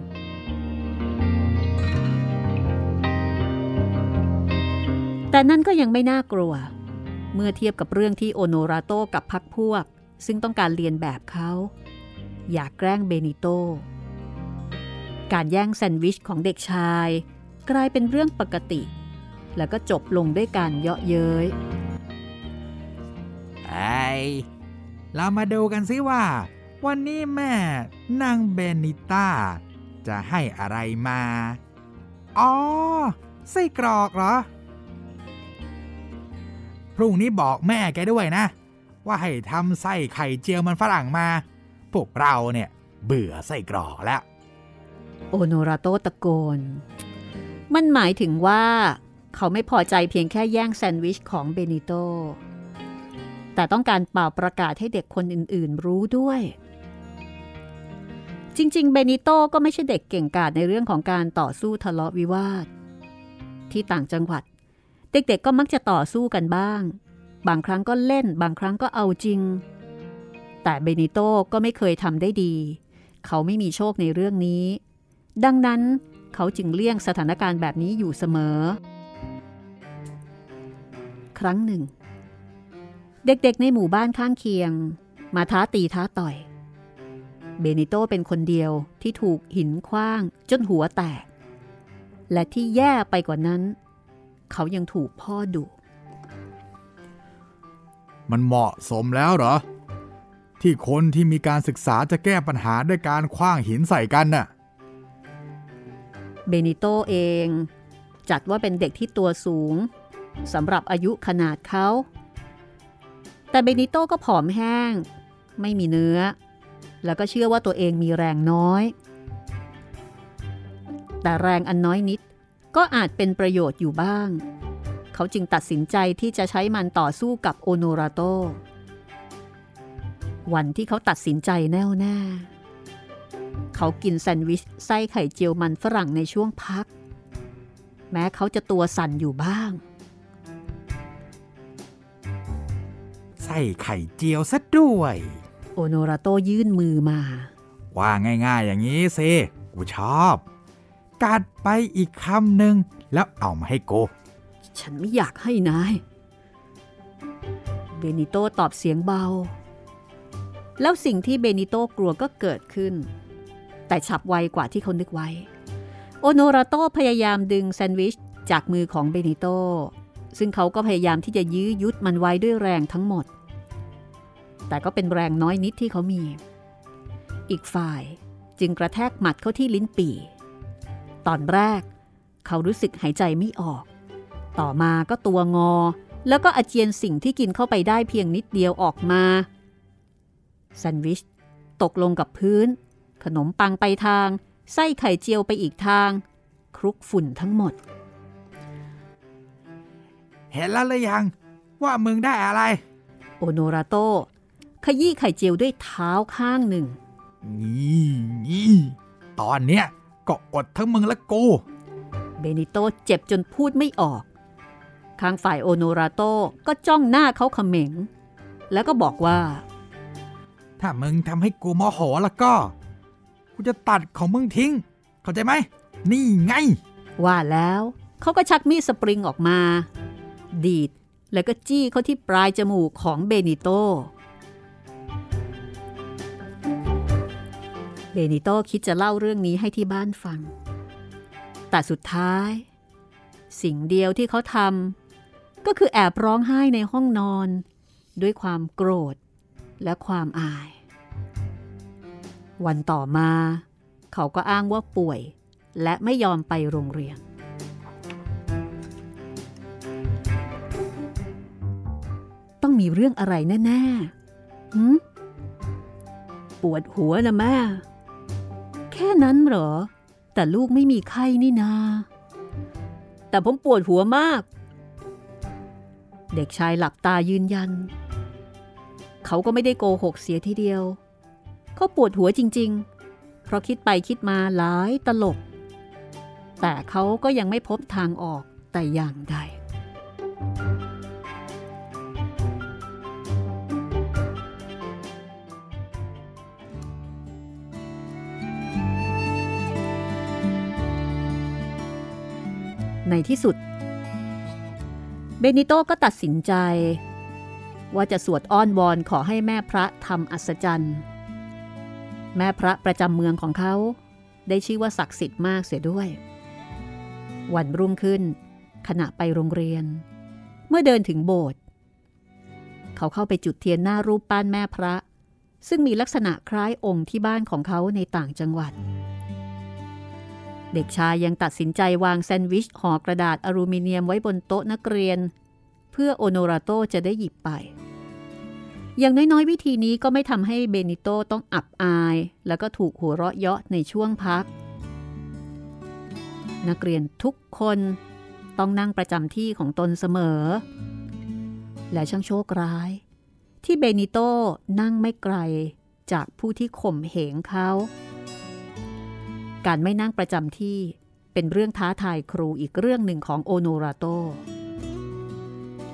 แต่นั่นก็ยังไม่น่ากลัว เมื่อเทียบกับเรื่องที่โอโนราโตกับพักพวก ซึ่งต้องการเรียนแบบเขา อยากแกล้งเบนิโต การแย่งแซนด์วิชของเด็กชาย กลายเป็นเรื่องปกติ แล้วก็จบลงด้วยการเยาะเย้ยไอเรามาดูกันซิว่า วันนี้แม่นางเบนิต้า จะให้อะไรมา อ๋อไส้กรอกเหรอ พรุ่งนี้บอกแม่แกด้วยนะ ว่าให้ทำไส้ไข่เจียวมันฝรั่งมา พวกเราเนี่ยเบื่อไส้กรอกแล้ว โอโนราโตตะโกน มันหมายถึงว่า เขาไม่พอใจเพียงแค่แย่งแซนด์วิชของเบนิโต แต่ต้องการเป่าประกาศให้เด็กคนอื่นๆ รู้ด้วย จริง ๆ เบนิโตก็ไม่ใช่เด็กเก่งกาจในเรื่องของการต่อสู้ทะเลาะวิวาท ที่ต่างจังหวัด เด็กๆก็มักจะต่อสู้กันบ้าง บางครั้งก็เล่น บางครั้งก็เอาจริง แต่เบนิโตก็ไม่เคยทำได้ดี เขาไม่มีโชคในเรื่องนี้ ดังนั้นเขาจึงเลี่ยงสถานการณ์แบบนี้อยู่เสมอ ครั้งหนึ่ง เด็กๆในหมู่บ้านข้างเคียง มาท้าตีท้าต่อย เบนิโตเป็นคนเดียวที่ถูกหินคว้างจนหัวแตก และที่แย่ไปกว่านั้นเขายังถูกพ่อดุ มันเหมาะสมแล้วเหรอ ที่คนที่มีการศึกษาจะแก้ปัญหาด้วยการคว้างหินใส่กันน่ะ เบนิโตเองจัดว่าเป็นเด็กที่ตัวสูงสำหรับอายุขนาดเขา แต่เบนิโตก็ผอมแห้ง ไม่มีเนื้อ แล้วก็เชื่อว่าตัวเองมีแรงน้อย แต่แรงอันน้อยนิด ก็อาจเป็นประโยชน์อยู่บ้าง เขาจึงตัดสินใจที่จะใช้มันต่อสู้กับโอโนราโต วันที่เขาตัดสินใจแน่วแน่ เขากินแซนด์วิชไส้ไข่เจียวมันฝรั่งในช่วงพัก แม้เขาจะตัวสั่นอยู่บ้าง ไส้ไข่เจียวซะด้วย โอโนราโตยื่นมือมา ว่าง่ายๆอย่างนี้สิ กูชอบ กัดไปอีกคำหนึ่งแล้วเอามาให้โก ฉันไม่อยากให้นาย เบนิโตตอบเสียงเบา แล้วสิ่งที่เบนิโตกลัวก็เกิดขึ้น แต่ฉับไวกว่าที่เขานึกไว้ โอโนราโตพยายามดึงแซนด์วิชจากมือของเบนิโต ซึ่งเขาก็พยายามที่จะยื้อยุดมันไว้ด้วยแรงทั้งหมด แต่ก็เป็นแรงน้อยนิดที่เขามี อีกฝ่ายจึงกระแทกหมัดเข้าที่ลิ้นปี่ ตอนแรก เขารู้สึกหายใจไม่ออก ต่อมาก็ตัวงอ แล้วก็อาเจียนสิ่งที่กินเข้าไปได้เพียงนิดเดียวออกมาแซนด์วิชตกลงกับพื้น ขนมปังไปทาง ไส้ไข่เจียวไปอีกทาง คลุกฝุ่นทั้งหมด เห็นแล้วหรือยัง ว่ามึงได้อะไร โอโนราโตขยี้ไข่เจียวด้วยเท้าข้างหนึ่งนี่นี่ตอนเนี้ย ก็อดทั้งมึงและกูเบนิโตเจ็บจนพูดไม่ออกข้างฝ่ายโอโนราโตก็จ้องหน้าเขาเขม็ง แล้วก็บอกว่า ถ้ามึงทำให้กูโมโหแล้วก็ กูจะตัดของมึงทิ้ง เข้าใจไหม นี่ไง ว่าแล้วเขาก็ชักมีดสปริงออกมา ดีดแล้วก็จี้เข้าที่ปลายจมูกของเบนิโต เบนิโตคิดจะเล่าเรื่องนี้ให้ที่บ้านฟัง แต่สุดท้าย สิ่งเดียวที่เขาทำก็คือแอบร้องไห้ในห้องนอน ด้วยความโกรธและความอาย วันต่อมา เขาก็อ้างว่าป่วย และไม่ยอมไปโรงเรียน ต้องมีเรื่องอะไรแน่ๆหืมปวดหัวนะแม่ แค่นั้นเหรอ แต่ลูกไม่มีไข้นี่นา แต่ผมปวดหัวมาก เด็กชายหลับตายืนยัน เขาก็ไม่ได้โกหกเสียทีเดียว เขาปวดหัวจริง ๆ เพราะคิดไปคิดมาหลายตลบ แต่เขาก็ยังไม่พบทางออกแต่อย่างใด ในที่สุด เบนิโตก็ตัดสินใจ ว่าจะสวดอ้อนวอนขอให้แม่พระทำอัศจรรย์ แม่พระประจำเมืองของเขาได้ชื่อว่าศักดิ์สิทธิ์มากเสียด้วย วันรุ่งขึ้น ขณะไปโรงเรียน เมื่อเดินถึงโบสถ์เขาเข้าไปจุดเทียนหน้ารูปปั้นแม่พระ ซึ่งมีลักษณะคล้ายองค์ที่บ้านของเขาในต่างจังหวัด เด็กชายยังตัดสินใจวางแซนด์วิชห่อกระดาษอลูมิเนียมไว้บนโต๊ะนักเรียน เพื่อโอโนราโตจะได้หยิบไป อย่างน้อยๆ วิธีนี้ก็ไม่ทำให้เบนิโตต้องอับอาย แล้วก็ถูกหัวเราะเยาะในช่วงพัก นักเรียนทุกคนต้องนั่งประจำที่ของตนเสมอ และช่างโชคร้าย ที่เบนิโตนั่งไม่ไกลจากผู้ที่ข่มเหงเขา การไม่นั่งประจำที่เป็นเรื่องท้าทายครูอีกเรื่องหนึ่งของโอโนราโต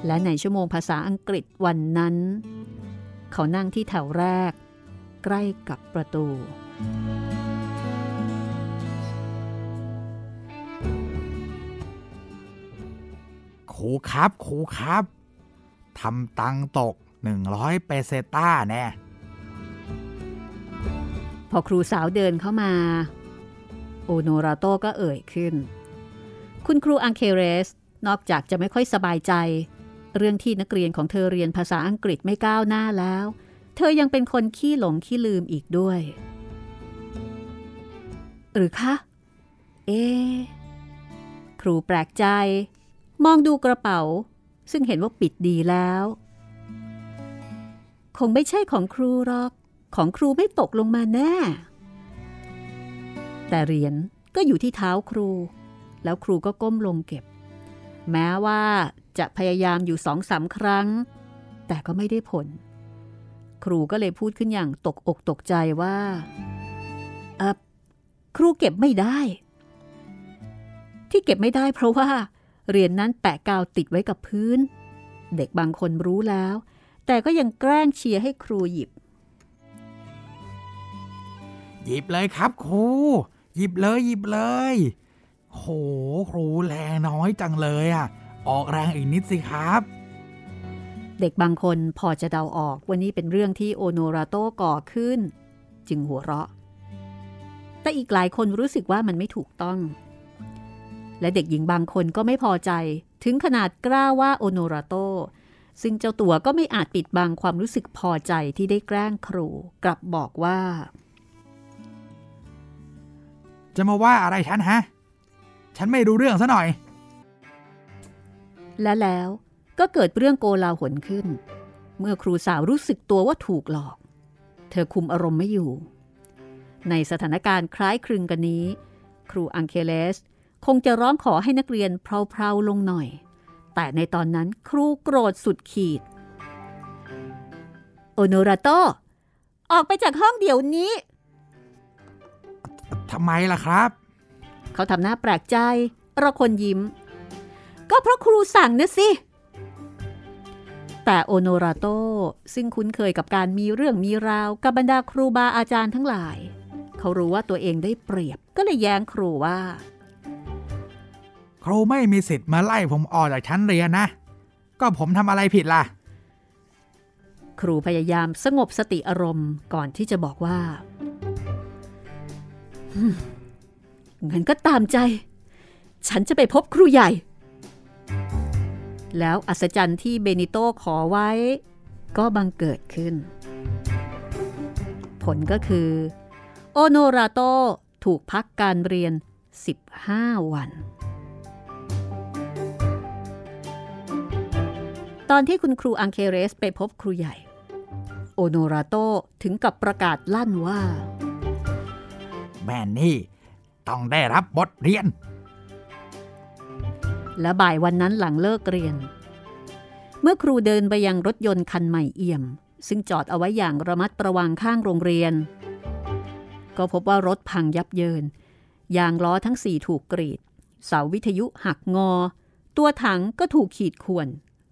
และในชั่วโมงภาษาอังกฤษวันนั้น เขานั่งที่แถวแรก ใกล้กับประตู ครูครับ ครูครับทำตังค์ตก 100 เปเซต้าแน่พอครูสาวเดินเข้ามา โอโนราโตก็เอ่ยขึ้น คุณครูอังเคเรส นอกจากจะไม่ค่อยสบายใจ เรื่องที่นักเรียนของเธอเรียนภาษาอังกฤษไม่ก้าวหน้าแล้ว เธอยังเป็นคนขี้หลงขี้ลืมอีกด้วย หรือคะ เอ๊ครูแปลกใจ มองดูกระเป๋า ซึ่งเห็นว่าปิดดีแล้ว คงไม่ใช่ของครูหรอก ของครูไม่ตกลงมาแน่ แต่เหรียญก็อยู่ที่เท้าครู แล้วครูก็ก้มลงเก็บ แม้ว่าจะพยายามอยู่สองสามครั้ง แต่ก็ไม่ได้ผล ครูก็เลยพูดขึ้นอย่างตกอกตกใจว่าเออครูเก็บไม่ได้ ที่เก็บไม่ได้เพราะว่าเหรียญนนั้นแปะกาวติดไว้กับพื้น เด็กบางคนรู้แล้ว แต่ก็ยังแกล้งเชียร์ให้ครูหยิบ หยิบเลยครับครู หยิบเลยหยิบเลย โหครูแรงน้อยจังเลยอะ ออกแรงอีกนิดสิครับ เด็กบางคนพอจะเดาออกว่านี่เป็นเรื่องที่โอโนราโตก่อขึ้น จึงหัวเราะ แต่อีกหลายคนรู้สึกว่ามันไม่ถูกต้อง และเด็กหญิงบางคนก็ไม่พอใจถึงขนาดกล้าว่าโอโนราโตซึ่งเจ้าตัวก็ไม่อาจปิดบังความรู้สึกพอใจที่ได้แกล้งครู กลับบอกว่า จะมาว่าอะไรฉันฮะ ฉันไม่รู้เรื่องซะหน่อย และแล้วก็เกิดเรื่องโกลาหลขึ้น เมื่อครูสาวรู้สึกตัวว่าถูกหลอก เธอคุมอารมณ์ไม่อยู่ ในสถานการณ์คล้ายคลึงกันนี้ ครูอังเคเลส คงจะร้องขอให้นักเรียนเพลาๆลงหน่อย แต่ในตอนนั้นครูโกรธสุดขีด โอโนราโต ออกไปจากห้องเดี๋ยวนี้ ทำไมล่ะครับ เขาทำหน้าแปลกใจ เราคนยิ้ม ก็เพราะครูสั่งนะสิ แต่โอโนราโตซึ่งคุ้นเคยกับการมีเรื่องมีราว กับบรรดาครูบาอาจารย์ทั้งหลาย เขารู้ว่าตัวเองได้เปรียบก็เลยแย้งครูว่า ครูไม่มีสิทธิ์มาไล่ผมออกจากชั้นเรียนนะ ก็ผมทำอะไรผิดล่ะ ครูพยายามสงบสติอารมณ์ก่อนที่จะบอกว่าฮึ่ม งั้นก็ตามใจ ฉันจะไปพบครูใหญ่ แล้วอัศจรรย์ที่เบนิโตขอไว้ ก็บังเกิดขึ้น ผลก็คือ โอโนราโตถูกพักการเรียน 15 วัน ตอนที่คุณครูอังเคเรสไปพบครูใหญ่ โอโนราโตถึงกับประกาศลั่นว่า แม่นี่ต้องได้รับบทเรียน และบ่ายวันนั้นหลังเลิกเรียน เมื่อครูเดินไปยังรถยนต์คันใหม่เอี่ยม ซึ่งจอดเอาไว้อย่างระมัดระวังข้างโรงเรียน ก็พบว่ารถพังยับเยิน ยางล้อทั้งสี่ถูกกรีด เสาวิทยุหักงอ ตัวถังก็ถูกขีดข่วน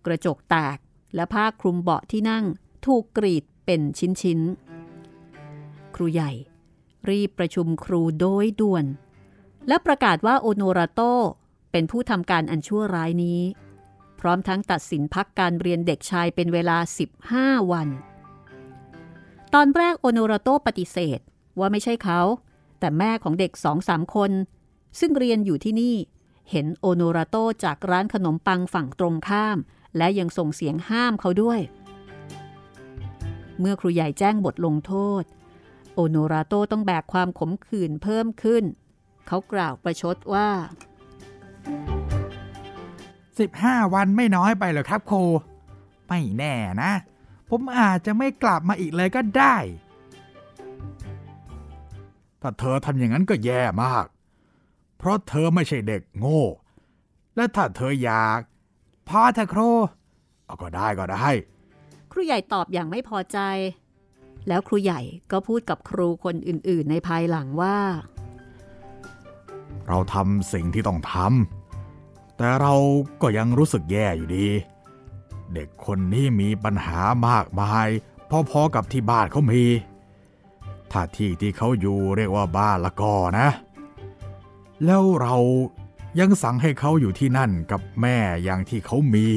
กระจกแตก และผ้าคลุมเบาะที่นั่ง ถูกกรีดเป็นชิ้นๆ ครูใหญ่ รีบประชุมครูโดยด่วน และประกาศว่าโอโนราโตเป็นผู้ทำการอันชั่วร้ายนี้ พร้อมทั้งตัดสินพักการเรียนเด็กชายเป็นเวลา 15 วัน ตอนแรกโอโนราโตปฏิเสธว่าไม่ใช่เขา แต่แม่ของเด็กสองสามคน ซึ่งเรียนอยู่ที่นี่ เห็นโอโนราโตจากร้านขนมปังฝั่งตรงข้าม และยังส่งเสียงห้ามเขาด้วย เมื่อครูใหญ่แจ้งบทลงโทษ โอโนราโตต้องแบกความขมขื่นเพิ่มขึ้น เขากล่าวประชดว่า 15 วันไม่น้อยไปเหรอครับครูไม่แน่นะ ผมอาจจะไม่กลับมาอีกเลยก็ได้ ถ้าเธอทำอย่างนั้นก็แย่มาก เพราะเธอไม่ใช่เด็กโง่ และถ้าเธออยากพอเถอะครูเอาก็ได้ก็ได้ ครูใหญ่ตอบอย่างไม่พอใจ แล้วครูใหญ่ก็พูดกับครูคนอื่น ๆ ในภายหลังว่า เราทำสิ่งที่ต้องทำแต่เราก็ยังรู้สึกแย่อยู่ดี เด็กคนนี้มีปัญหามากมายพอๆกับที่บ้านเขามี ถ้าที่ที่เขาอยู่เรียกว่าบ้านละก็นะ แล้วเรายังสั่งให้เขาอยู่ที่นั่นกับแม่อย่างที่เขามี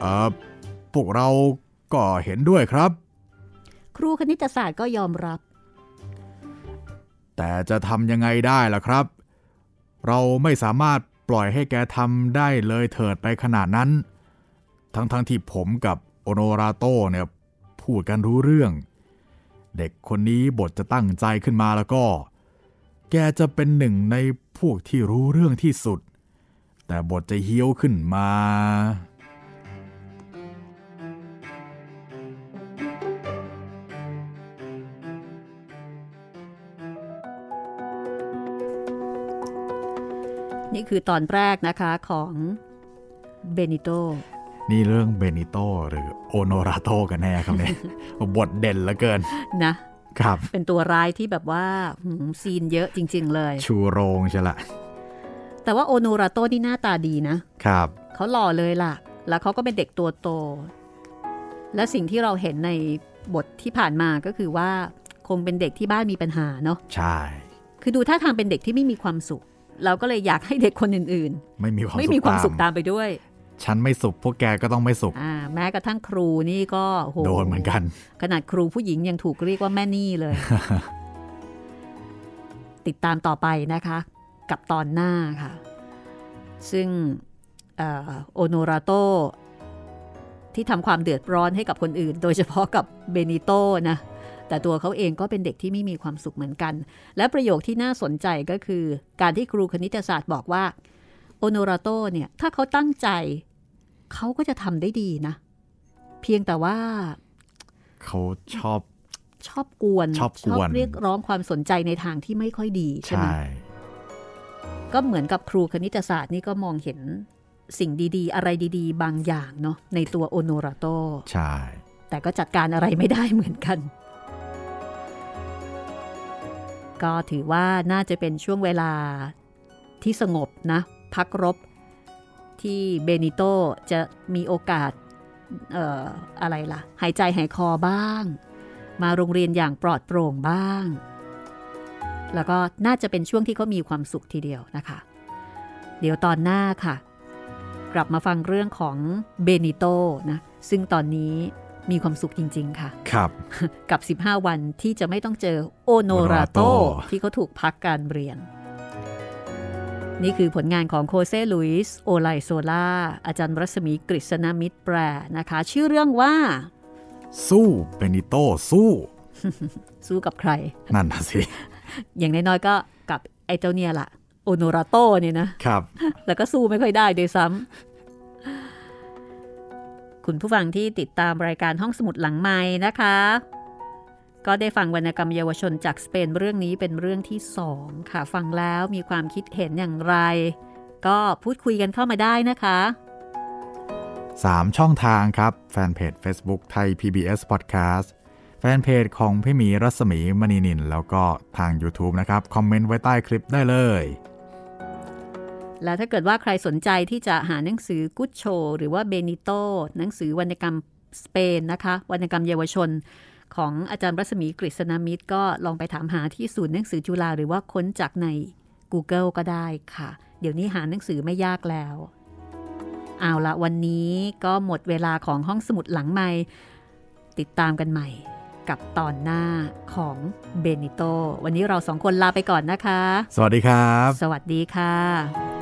เออพวกเรา ก็เห็นด้วยครับ ครูคณิตศาสตร์ก็ยอมรับ แต่จะทำยังไงได้ล่ะครับ เราไม่สามารถปล่อยให้แกทำได้เลยเถิดไปขนาดนั้น ทั้งๆทที่ผมกับโอโนราโตเนี่ยพูดกันรู้เรื่อง เด็กคนนี้บทจะตั้งใจขึ้นมาแล้วก็ แกจะเป็นหนึ่งในพวกที่รู้เรื่องที่สุด แต่บทจะเฮี้ยวขึ้นมา นี่คือตอนแรกนะคะของเบนิโตนี่เรื่องเบนิโตหรือโอโนราโตกันแน่ครับเนี่ยบทเด่นเหลือเกินนะครับ เป็นตัวร้ายที่แบบว่าหืมซีนเยอะจริง ๆ เลย ชูโรงใช่ละ แต่ว่าโอโนราโตนี่หน้าตาดีนะครับเขาหล่อเลยล่ะ แล้วเขาก็เป็นเด็กตัวโต และสิ่งที่เราเห็นในบทที่ผ่านมาก็คือว่าคงเป็นเด็กที่บ้านมีปัญหาเนาะใช่ คือดูท่าทางเป็นเด็กที่ไม่มีความสุข เราก็เลยอยากให้เด็กคนอื่นไม่มีความๆไม่สุขมีความสุขตามตามไปด้วย ฉันไม่สุขพวกแกก็ต้องไม่สุขอ่าแม้กระทั่งครูนี่ก็โหโดนเหมือนกัน ขนาดครูผู้หญิงยังถูกเรียกว่าแม่นี่เลย ติดตามต่อไปนะคะ กับตอนหน้าค่ะ ซึ่งเอ่อโอโนราโตที่ทำความเดือดร้อนให้กับคนอื่น โดยเฉพาะกับเบนิโตนะ แต่ตัวเขาเองก็เป็นเด็กที่ไม่มีความสุขเหมือนกัน และประโยคที่น่าสนใจก็คือ การที่ครูคณิตศาสตร์บอกว่าโอโนราโตเนี่ยถ้าเขาตั้งใจ เขาก็จะทำได้ดีนะ เพียงแต่ว่า เขาชอบชอบกวนชอบกวนเรียกร้องความสนใจในทางที่ไม่ค่อยดีใช่ไหมใช่ก็เหมือนกับครูคณิตศาสตร์นี่ก็มองเห็นสิ่งดีๆ อะไรดีๆ บางอย่างเนาะในตัวโอโนราโต ใช่ แต่ก็จัดการอะไรไม่ได้เหมือนกัน ก็ถือว่าน่าจะเป็นช่วงเวลาที่สงบนะ พักรบที่เบนิโตจะมีโอกาสเอ่ออะไรล่ะ หายใจหายคอบ้าง มาโรงเรียนอย่างปลอดโปร่งบ้าง แล้วก็น่าจะเป็นช่วงที่เขามีความสุขทีเดียวนะคะ เดี๋ยวตอนหน้าค่ะ กลับมาฟังเรื่องของเบนิโตนะ ซึ่งตอนนี้ มีความสุขจริง ๆ ค่ะ ครับ กับ 15 วันที่จะไม่ต้องเจอโอโนราโตโอโนราโต ที่เขาถูกพักการเรียน นี่คือผลงานของโคเซลุยส์โอไลโซล่า อาจารย์รัศมีกฤษณมิตรแปลนะคะ ชื่อเรื่องว่า สู้เบนิโตสู้ สู้กับใคร นั่นนะสิ อย่างน้อยๆก็กับไอ้เจ้าเนี่ยละโอโนราโตเนี่ยนะครับ แล้วก็สู้ไม่ค่อยได้ด้วยซ้ำ คุณผู้ฟังที่ติดตามรายการห้องสมุดหลังไม้นะคะ ก็ได้ฟังวรรณกรรมเยาวชนจากสเปนเรื่องนี้เป็นเรื่องที่สองค่ะฟังแล้วมีความคิดเห็นอย่างไร ก็พูดคุยกันเข้ามาได้นะคะ 3 ช่องทางครับ แฟนเพจ Facebook ไทย PBS Podcast แฟนเพจของพี่หมีรัศมีมณีนิน แล้วก็ทาง YouTube นะครับ คอมเมนต์ไว้ใต้คลิปได้เลย แล้วถ้าเกิดว่าใครสนใจที่จะหาหนังสือกุชโช หรือว่าเบนิโตหนังสือวรรณกรรมสเปนนะคะ วรรณกรรมเยาวชน ของอาจารย์รัศมีกฤษณมิตร ก็ลองไปถามหาที่ศูนย์หนังสือจุฬาหรือว่าค้นจากใน Google ก็ได้ค่ะ เดี๋ยวนี้หาหนังสือไม่ยากแล้ว เอาละวันนี้ก็หมดเวลาของห้องสมุดหลังใหม่ ติดตามกันใหม่กับตอนหน้าของเบนิโต วันนี้เราสองคนลาไปก่อนนะคะ สวัสดีครับ สวัสดีค่ะ